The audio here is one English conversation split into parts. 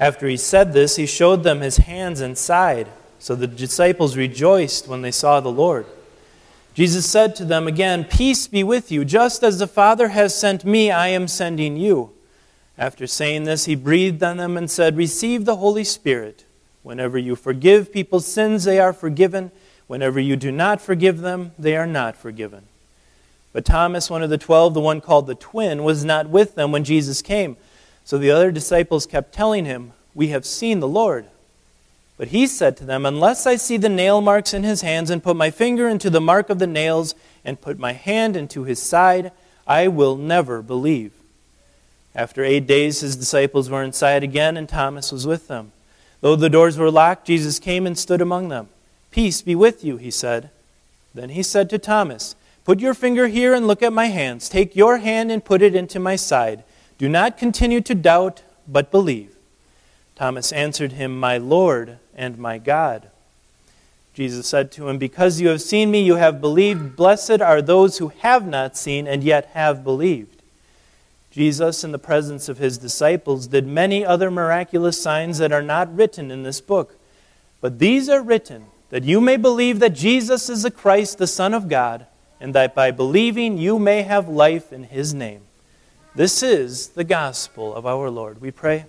After he said this, he showed them his hands and side. So the disciples rejoiced when they saw the Lord. Jesus said to them again, Peace be with you. Just as the Father has sent me, I am sending you. After saying this, he breathed on them and said, Receive the Holy Spirit. Whenever you forgive people's sins, they are forgiven. Whenever you do not forgive them, they are not forgiven. But Thomas, one of the twelve, the one called the twin, was not with them when Jesus came. So the other disciples kept telling him, We have seen the Lord. But he said to them, Unless I see the nail marks in his hands, and put my finger into the mark of the nails, and put my hand into his side, I will never believe. After eight days, his disciples were inside again, and Thomas was with them. Though the doors were locked, Jesus came and stood among them. Peace be with you, he said. Then he said to Thomas, Put your finger here and look at my hands. Take your hand and put it into my side. Do not continue to doubt, but believe. Thomas answered him, My Lord and my God. Jesus said to him, Because you have seen me, you have believed. Blessed are those who have not seen and yet have believed. Jesus, in the presence of his disciples, did many other miraculous signs that are not written in this book. But these are written that you may believe that Jesus is the Christ, the Son of God, and that by believing you may have life in his name. This is the gospel of our Lord. We pray.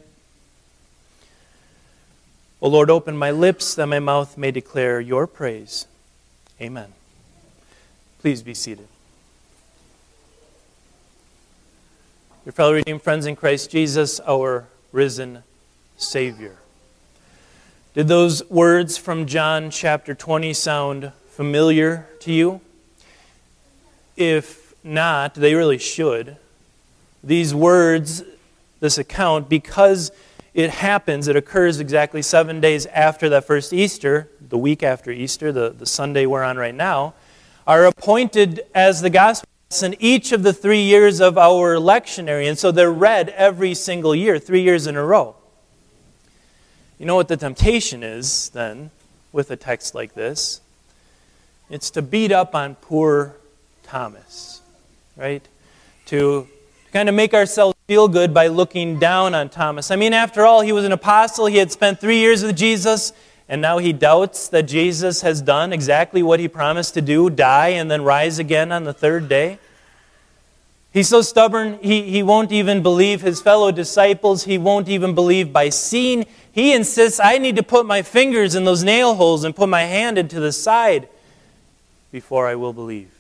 O Lord, open my lips that my mouth may declare your praise. Amen. Please be seated. Your fellow redeemed friends in Christ Jesus, our risen Savior. Did those words from John chapter 20 sound familiar to you? If not, they really should these words, this account, because it happens, it occurs exactly seven days after that first Easter, the week after Easter, the, the Sunday we're on right now, are appointed as the gospel lesson each of the three years of our lectionary. And so they're read every single year, three years in a row. You know what the temptation is, then, with a text like this? It's to beat up on poor Thomas, right? To kind of make ourselves feel good by looking down on Thomas. I mean, after all, he was an apostle. He had spent three years with Jesus, and now he doubts that Jesus has done exactly what he promised to do die and then rise again on the third day. He's so stubborn, he, he won't even believe his fellow disciples. He won't even believe by seeing. He insists, I need to put my fingers in those nail holes and put my hand into the side before I will believe.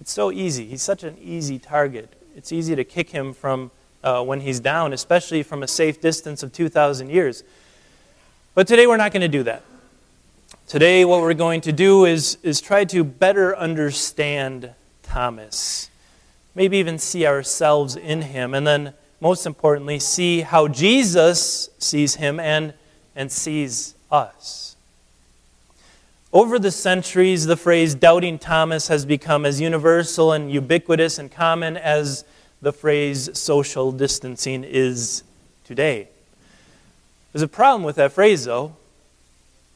It's so easy. He's such an easy target it's easy to kick him from uh, when he's down, especially from a safe distance of 2,000 years. But today we're not going to do that. Today, what we're going to do is, is try to better understand Thomas. Maybe even see ourselves in him. And then, most importantly, see how Jesus sees him and, and sees us. Over the centuries, the phrase doubting Thomas has become as universal and ubiquitous and common as the phrase social distancing is today. There's a problem with that phrase, though.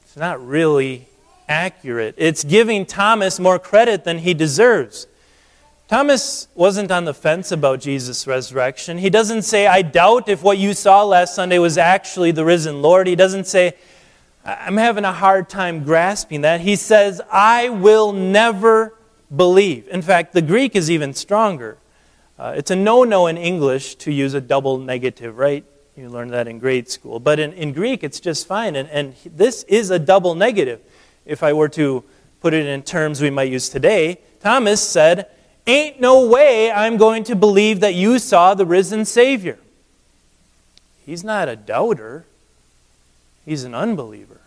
It's not really accurate. It's giving Thomas more credit than he deserves. Thomas wasn't on the fence about Jesus' resurrection. He doesn't say, I doubt if what you saw last Sunday was actually the risen Lord. He doesn't say, I'm having a hard time grasping that. He says, I will never believe. In fact, the Greek is even stronger. Uh, it's a no no in English to use a double negative, right? You learned that in grade school. But in, in Greek, it's just fine. And, and this is a double negative. If I were to put it in terms we might use today, Thomas said, Ain't no way I'm going to believe that you saw the risen Savior. He's not a doubter. He's an unbeliever.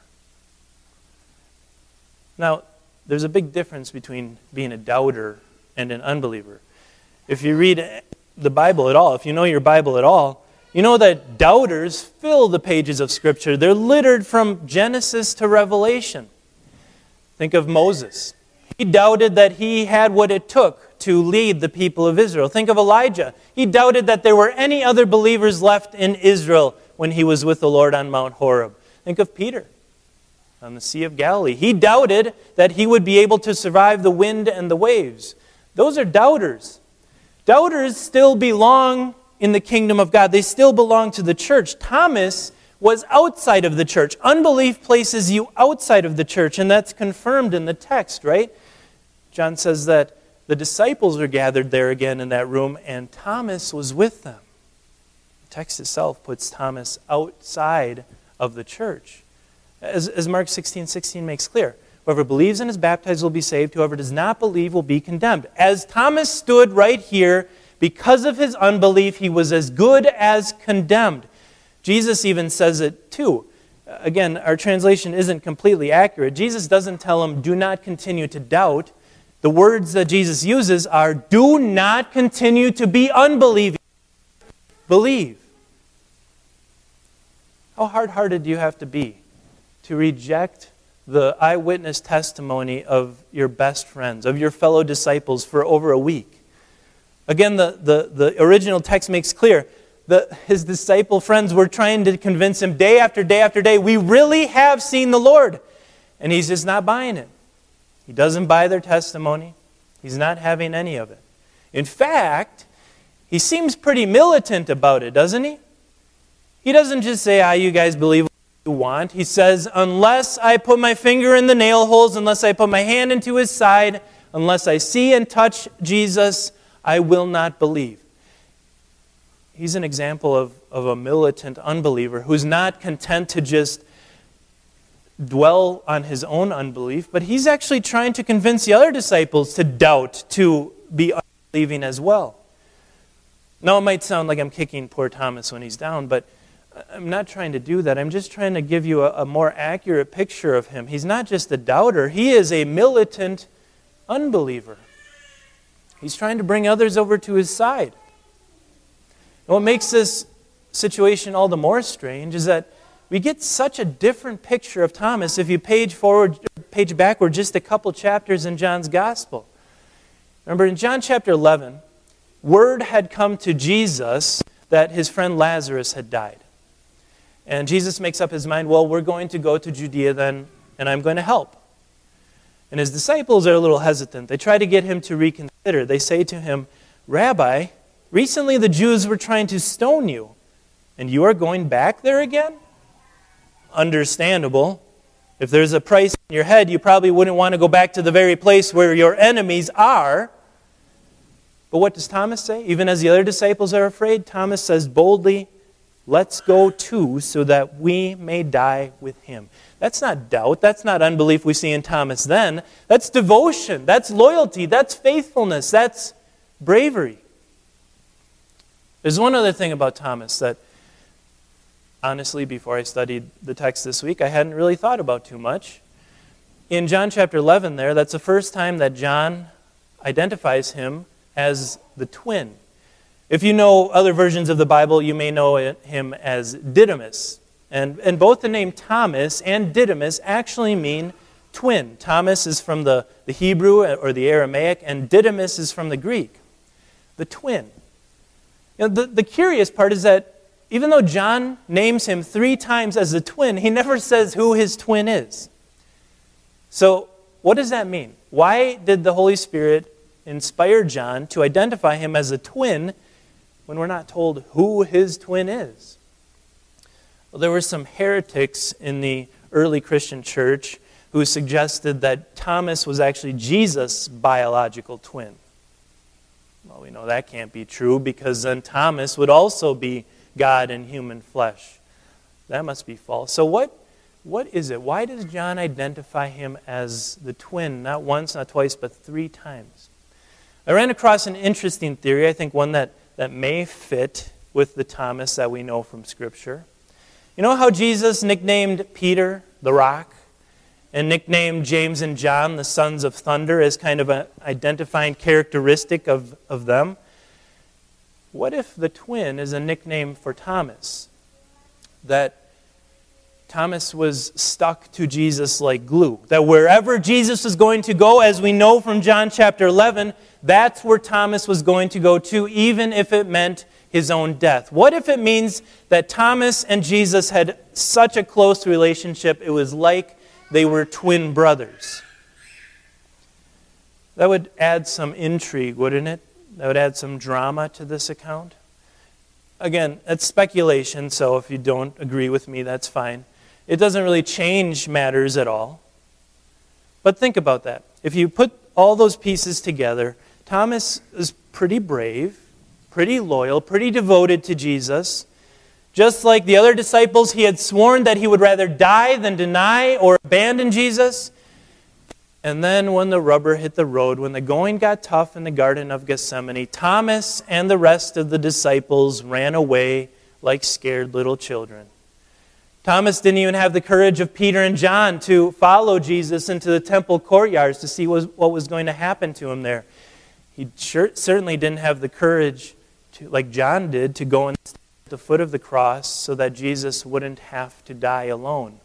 Now, there's a big difference between being a doubter and an unbeliever. If you read the Bible at all, if you know your Bible at all, you know that doubters fill the pages of Scripture. They're littered from Genesis to Revelation. Think of Moses. He doubted that he had what it took to lead the people of Israel. Think of Elijah. He doubted that there were any other believers left in Israel when he was with the Lord on Mount Horeb. Think of Peter on the Sea of Galilee. He doubted that he would be able to survive the wind and the waves. Those are doubters. Doubters still belong in the kingdom of God, they still belong to the church. Thomas was outside of the church. Unbelief places you outside of the church, and that's confirmed in the text, right? John says that the disciples were gathered there again in that room, and Thomas was with them. The text itself puts Thomas outside of the church. As, as Mark 16 16 makes clear, whoever believes and is baptized will be saved, whoever does not believe will be condemned. As Thomas stood right here, because of his unbelief, he was as good as condemned. Jesus even says it too. Uh, again, our translation isn't completely accurate. Jesus doesn't tell him, do not continue to doubt. The words that Jesus uses are, do not continue to be unbelieving. Believe. How hard hearted do you have to be to reject the eyewitness testimony of your best friends, of your fellow disciples for over a week? Again, the, the, the original text makes clear that his disciple friends were trying to convince him day after day after day, we really have seen the Lord. And he's just not buying it. He doesn't buy their testimony, he's not having any of it. In fact, he seems pretty militant about it, doesn't he? He doesn't just say, ah, you guys believe want. He says, unless I put my finger in the nail holes, unless I put my hand into his side, unless I see and touch Jesus, I will not believe. He's an example of, of a militant unbeliever who's not content to just dwell on his own unbelief, but he's actually trying to convince the other disciples to doubt, to be unbelieving as well. Now, it might sound like I'm kicking poor Thomas when he's down, but I'm not trying to do that. I'm just trying to give you a, a more accurate picture of him. He's not just a doubter, he is a militant unbeliever. He's trying to bring others over to his side. And what makes this situation all the more strange is that we get such a different picture of Thomas if you page forward, page backward just a couple chapters in John's Gospel. Remember, in John chapter 11, word had come to Jesus that his friend Lazarus had died. And Jesus makes up his mind, well, we're going to go to Judea then, and I'm going to help. And his disciples are a little hesitant. They try to get him to reconsider. They say to him, Rabbi, recently the Jews were trying to stone you, and you are going back there again? Understandable. If there's a price in your head, you probably wouldn't want to go back to the very place where your enemies are. But what does Thomas say? Even as the other disciples are afraid, Thomas says boldly, Let's go too, so that we may die with him. That's not doubt. That's not unbelief we see in Thomas then. That's devotion. That's loyalty. That's faithfulness. That's bravery. There's one other thing about Thomas that, honestly, before I studied the text this week, I hadn't really thought about too much. In John chapter 11, there, that's the first time that John identifies him as the twin. If you know other versions of the Bible, you may know him as Didymus. And, and both the name Thomas and Didymus actually mean twin. Thomas is from the, the Hebrew uh, or the Aramaic, and Didymus is from the Greek, the twin. You know, the, the curious part is that even though John names him three times as the twin, he never says who his twin is. So, what does that mean? Why did the Holy Spirit inspire John to identify him as a twin when we're not told who his twin is? Well, there were some heretics in the early Christian church who suggested that Thomas was actually Jesus' biological twin. Well, we know that can't be true because then Thomas would also be God in human flesh. That must be false. So, what, what is it? Why does John identify him as the twin, not once, not twice, but three times? I ran across an interesting theory, I think one that that may fit with the Thomas that we know from Scripture. You know how Jesus nicknamed Peter the rock and nicknamed James and John the sons of thunder as kind of an identifying characteristic of, of them? What if the twin is a nickname for Thomas? That Thomas was stuck to Jesus like glue. That wherever Jesus was going to go, as we know from John chapter 11, that's where Thomas was going to go to, even if it meant his own death. What if it means that Thomas and Jesus had such a close relationship, it was like they were twin brothers? That would add some intrigue, wouldn't it? That would add some drama to this account. again, that's speculation, so if you don't agree with me, that's fine. It doesn't really change matters at all. But think about that. If you put all those pieces together, Thomas is pretty brave, pretty loyal, pretty devoted to Jesus. Just like the other disciples, he had sworn that he would rather die than deny or abandon Jesus. And then, when the rubber hit the road, when the going got tough in the Garden of Gethsemane, Thomas and the rest of the disciples ran away like scared little children. Thomas didn't even have the courage of Peter and John to follow Jesus into the temple courtyards to see what was going to happen to him there. He certainly didn't have the courage, to, like John did, to go and stand at the foot of the cross so that Jesus wouldn't have to die alone.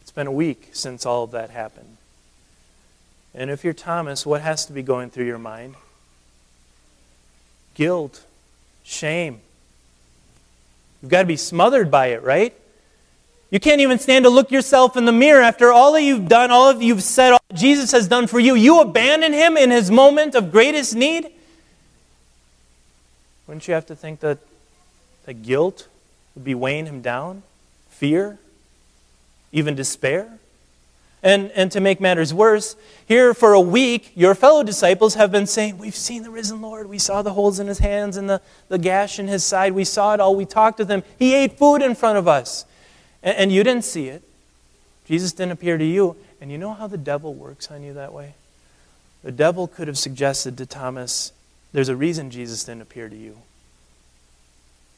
It's been a week since all of that happened. And if you're Thomas, what has to be going through your mind? Guilt, shame You've got to be smothered by it, right? You can't even stand to look yourself in the mirror after all that you've done, all that you've said, all Jesus has done for you. You abandon him in his moment of greatest need? Wouldn't you have to think that, that guilt would be weighing him down? Fear? Even despair? And, and to make matters worse, here for a week, your fellow disciples have been saying, We've seen the risen Lord. We saw the holes in his hands and the, the gash in his side. We saw it all. We talked with him. He ate food in front of us. And, and you didn't see it. Jesus didn't appear to you. And you know how the devil works on you that way? The devil could have suggested to Thomas, There's a reason Jesus didn't appear to you.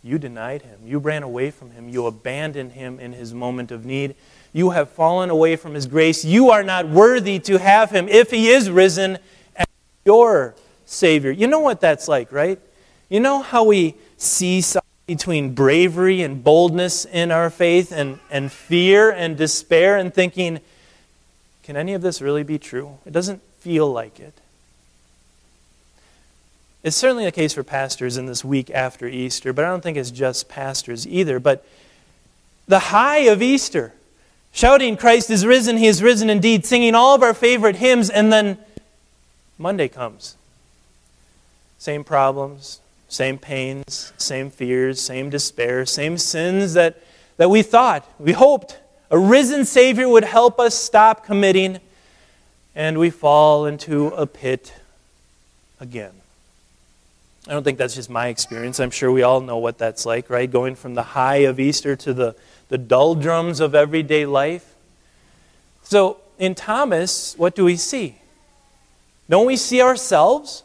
You denied him. You ran away from him. You abandoned him in his moment of need. You have fallen away from his grace. You are not worthy to have him if he is risen as your Savior. You know what that's like, right? You know how we see between bravery and boldness in our faith and, and fear and despair and thinking, can any of this really be true? It doesn't feel like it. It's certainly the case for pastors in this week after Easter, but I don't think it's just pastors either. But the high of Easter, shouting, Christ is risen, he is risen indeed, singing all of our favorite hymns, and then Monday comes. Same problems, same pains, same fears, same despair, same sins that, that we thought, we hoped a risen Savior would help us stop committing, and we fall into a pit again. I don't think that's just my experience. I'm sure we all know what that's like, right? Going from the high of Easter to the the doldrums of everyday life. So in Thomas, what do we see? Don't we see ourselves?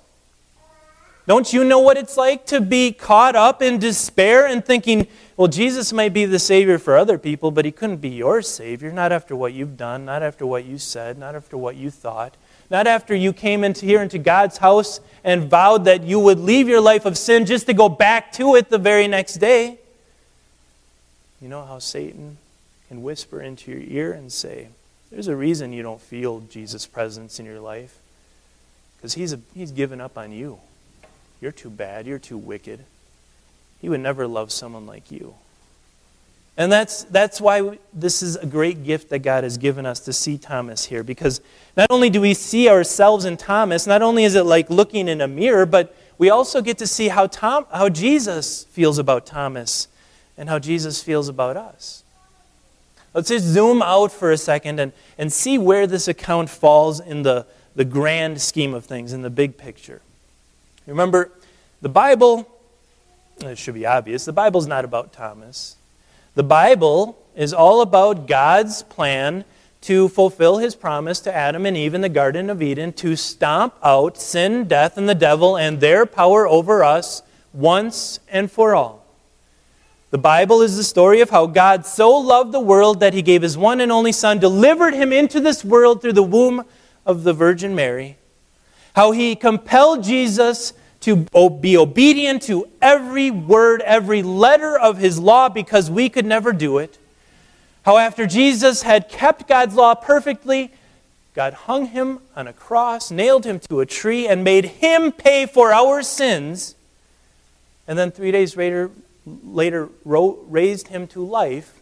Don't you know what it's like to be caught up in despair and thinking, well, Jesus might be the Savior for other people, but He couldn't be your Savior, not after what you've done, not after what you said, not after what you thought, not after you came into here into God's house and vowed that you would leave your life of sin just to go back to it the very next day. You know how Satan can whisper into your ear and say, There's a reason you don't feel Jesus' presence in your life. Because he's, he's given up on you. You're too bad. You're too wicked. He would never love someone like you. And that's, that's why this is a great gift that God has given us to see Thomas here. Because not only do we see ourselves in Thomas, not only is it like looking in a mirror, but we also get to see how, Tom, how Jesus feels about Thomas and how Jesus feels about us. Let's just zoom out for a second and, and see where this account falls in the, the grand scheme of things, in the big picture. Remember, the Bible, it should be obvious, the Bible's not about Thomas. The Bible is all about God's plan to fulfill his promise to Adam and Eve in the Garden of Eden to stomp out sin, death, and the devil and their power over us once and for all. The Bible is the story of how God so loved the world that he gave his one and only Son, delivered him into this world through the womb of the Virgin Mary. How he compelled Jesus to be obedient to every word, every letter of his law because we could never do it. How after Jesus had kept God's law perfectly, God hung him on a cross, nailed him to a tree, and made him pay for our sins. And then three days later, later raised him to life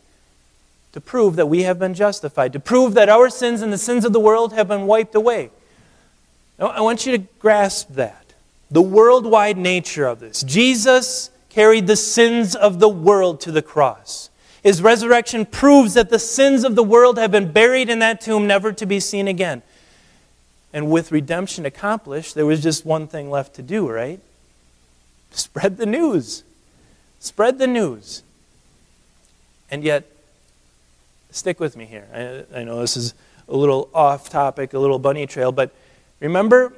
to prove that we have been justified, to prove that our sins and the sins of the world have been wiped away. Now, I want you to grasp that. The worldwide nature of this. Jesus carried the sins of the world to the cross. His resurrection proves that the sins of the world have been buried in that tomb, never to be seen again. And with redemption accomplished, there was just one thing left to do, right? Spread the news. Spread the news. And yet, stick with me here. I, I know this is a little off topic, a little bunny trail, but remember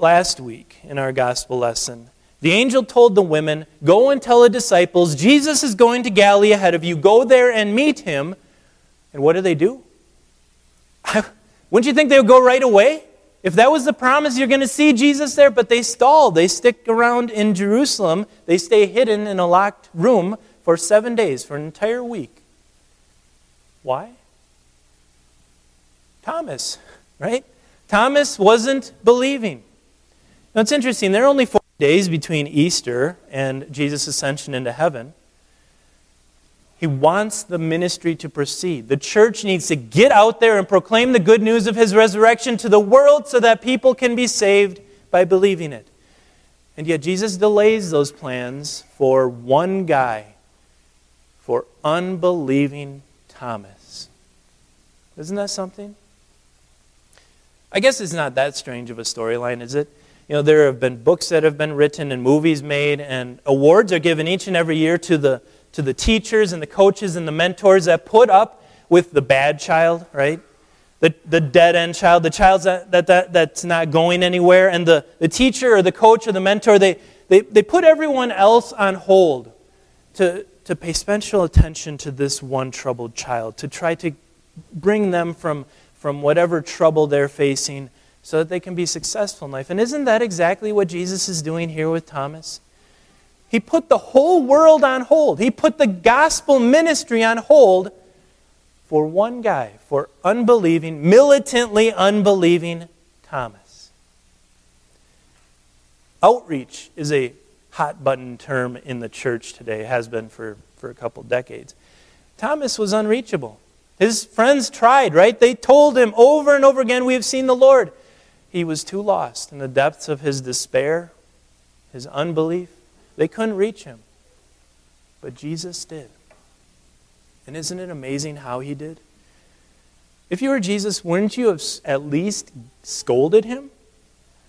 last week in our gospel lesson, the angel told the women, Go and tell the disciples, Jesus is going to Galilee ahead of you. Go there and meet him. And what do they do? Wouldn't you think they would go right away? If that was the promise, you're going to see Jesus there, but they stall. They stick around in Jerusalem. They stay hidden in a locked room for seven days, for an entire week. Why? Thomas, right? Thomas wasn't believing. Now it's interesting, there are only four days between Easter and Jesus' ascension into heaven. He wants the ministry to proceed. The church needs to get out there and proclaim the good news of his resurrection to the world so that people can be saved by believing it. And yet Jesus delays those plans for one guy, for unbelieving Thomas. Isn't that something? I guess it's not that strange of a storyline, is it? You know, there have been books that have been written and movies made, and awards are given each and every year to the to the teachers and the coaches and the mentors that put up with the bad child, right? The, the dead end child, the child that, that, that, that's not going anywhere. And the, the teacher or the coach or the mentor, they, they, they put everyone else on hold to, to pay special attention to this one troubled child, to try to bring them from, from whatever trouble they're facing so that they can be successful in life. And isn't that exactly what Jesus is doing here with Thomas? He put the whole world on hold. He put the gospel ministry on hold for one guy, for unbelieving, militantly unbelieving Thomas. Outreach is a hot button term in the church today, has been for, for a couple decades. Thomas was unreachable. His friends tried, right? They told him over and over again, We have seen the Lord. He was too lost in the depths of his despair, his unbelief. They couldn't reach him. But Jesus did. And isn't it amazing how he did? If you were Jesus, wouldn't you have at least scolded him?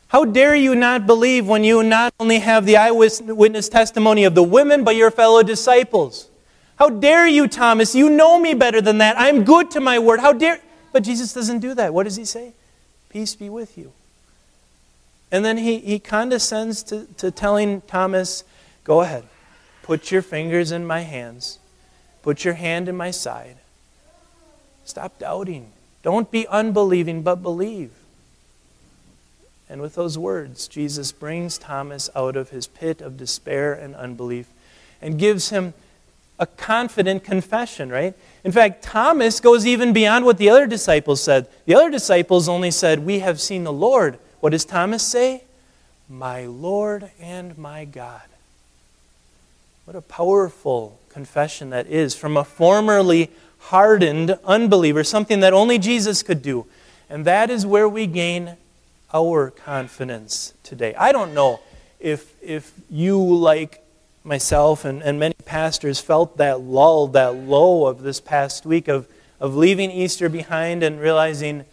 How dare you not believe when you not only have the eyewitness testimony of the women, but your fellow disciples? How dare you, Thomas? You know me better than that. I'm good to my word. How dare. But Jesus doesn't do that. What does he say? Peace be with you. And then he, he condescends to, to telling Thomas, Go ahead. Put your fingers in my hands. Put your hand in my side. Stop doubting. Don't be unbelieving, but believe. And with those words, Jesus brings Thomas out of his pit of despair and unbelief and gives him a confident confession, right? In fact, Thomas goes even beyond what the other disciples said. The other disciples only said, We have seen the Lord. What does Thomas say? My Lord and my God. What a powerful confession that is from a formerly hardened unbeliever, something that only Jesus could do. And that is where we gain our confidence today. I don't know if, if you, like myself and, and many pastors, felt that lull, that low of this past week of, of leaving Easter behind and realizing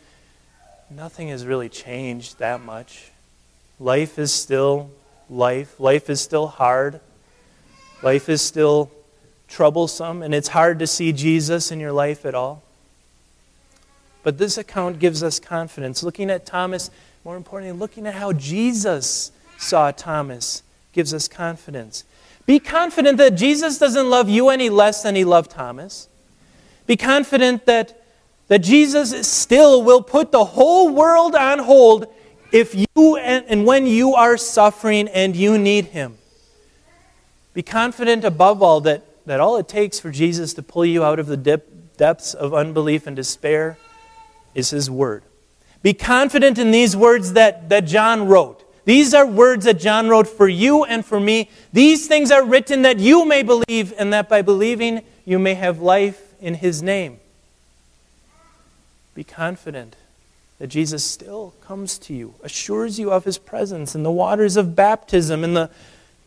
nothing has really changed that much. Life is still life, life is still hard. Life is still troublesome, and it's hard to see Jesus in your life at all. But this account gives us confidence. Looking at Thomas, more importantly, looking at how Jesus saw Thomas, gives us confidence. Be confident that Jesus doesn't love you any less than he loved Thomas. Be confident that, that Jesus still will put the whole world on hold if you and, and when you are suffering and you need him. Be confident above all that, that all it takes for Jesus to pull you out of the dip, depths of unbelief and despair is His Word. Be confident in these words that, that John wrote. These are words that John wrote for you and for me. These things are written that you may believe, and that by believing you may have life in His name. Be confident that Jesus still comes to you, assures you of his presence in the waters of baptism, in the,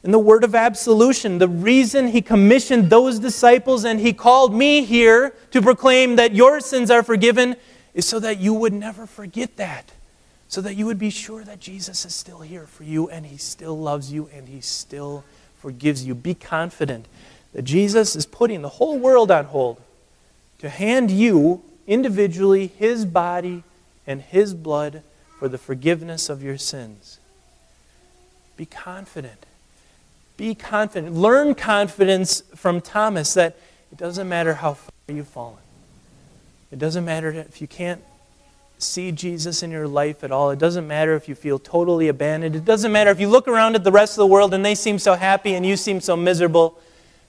in the word of absolution. The reason he commissioned those disciples and he called me here to proclaim that your sins are forgiven is so that you would never forget that. So that you would be sure that Jesus is still here for you and he still loves you and he still forgives you. Be confident that Jesus is putting the whole world on hold to hand you individually his body and his blood for the forgiveness of your sins. Be confident. Be confident. Learn confidence from Thomas that it doesn't matter how far you've fallen. It doesn't matter if you can't see Jesus in your life at all. It doesn't matter if you feel totally abandoned. It doesn't matter if you look around at the rest of the world and they seem so happy and you seem so miserable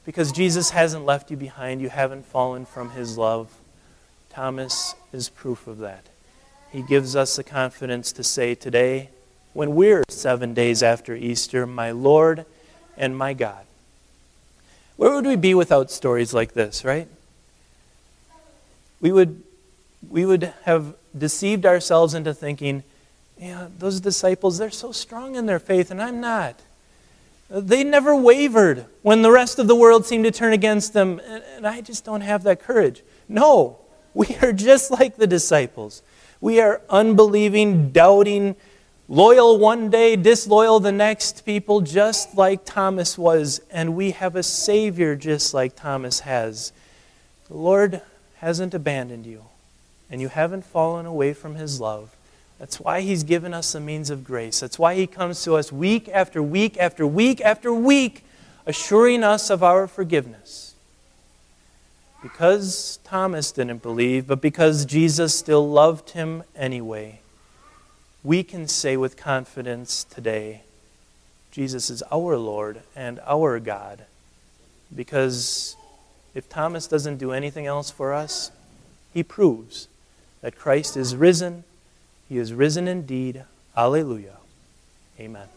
because Jesus hasn't left you behind. You haven't fallen from his love. Thomas is proof of that. He gives us the confidence to say today, when we're seven days after Easter, my Lord and my God. Where would we be without stories like this, right? We would, we would have deceived ourselves into thinking, yeah, those disciples, they're so strong in their faith, and I'm not. They never wavered when the rest of the world seemed to turn against them, and I just don't have that courage. No, we are just like the disciples. We are unbelieving, doubting, loyal one day, disloyal the next people, just like Thomas was. And we have a Savior just like Thomas has. The Lord hasn't abandoned you, and you haven't fallen away from His love. That's why He's given us a means of grace. That's why He comes to us week after week after week after week, assuring us of our forgiveness because Thomas didn't believe, but because Jesus still loved him anyway, we can say with confidence today Jesus is our Lord and our God. Because if Thomas doesn't do anything else for us, he proves that Christ is risen. He is risen indeed. Alleluia. Amen.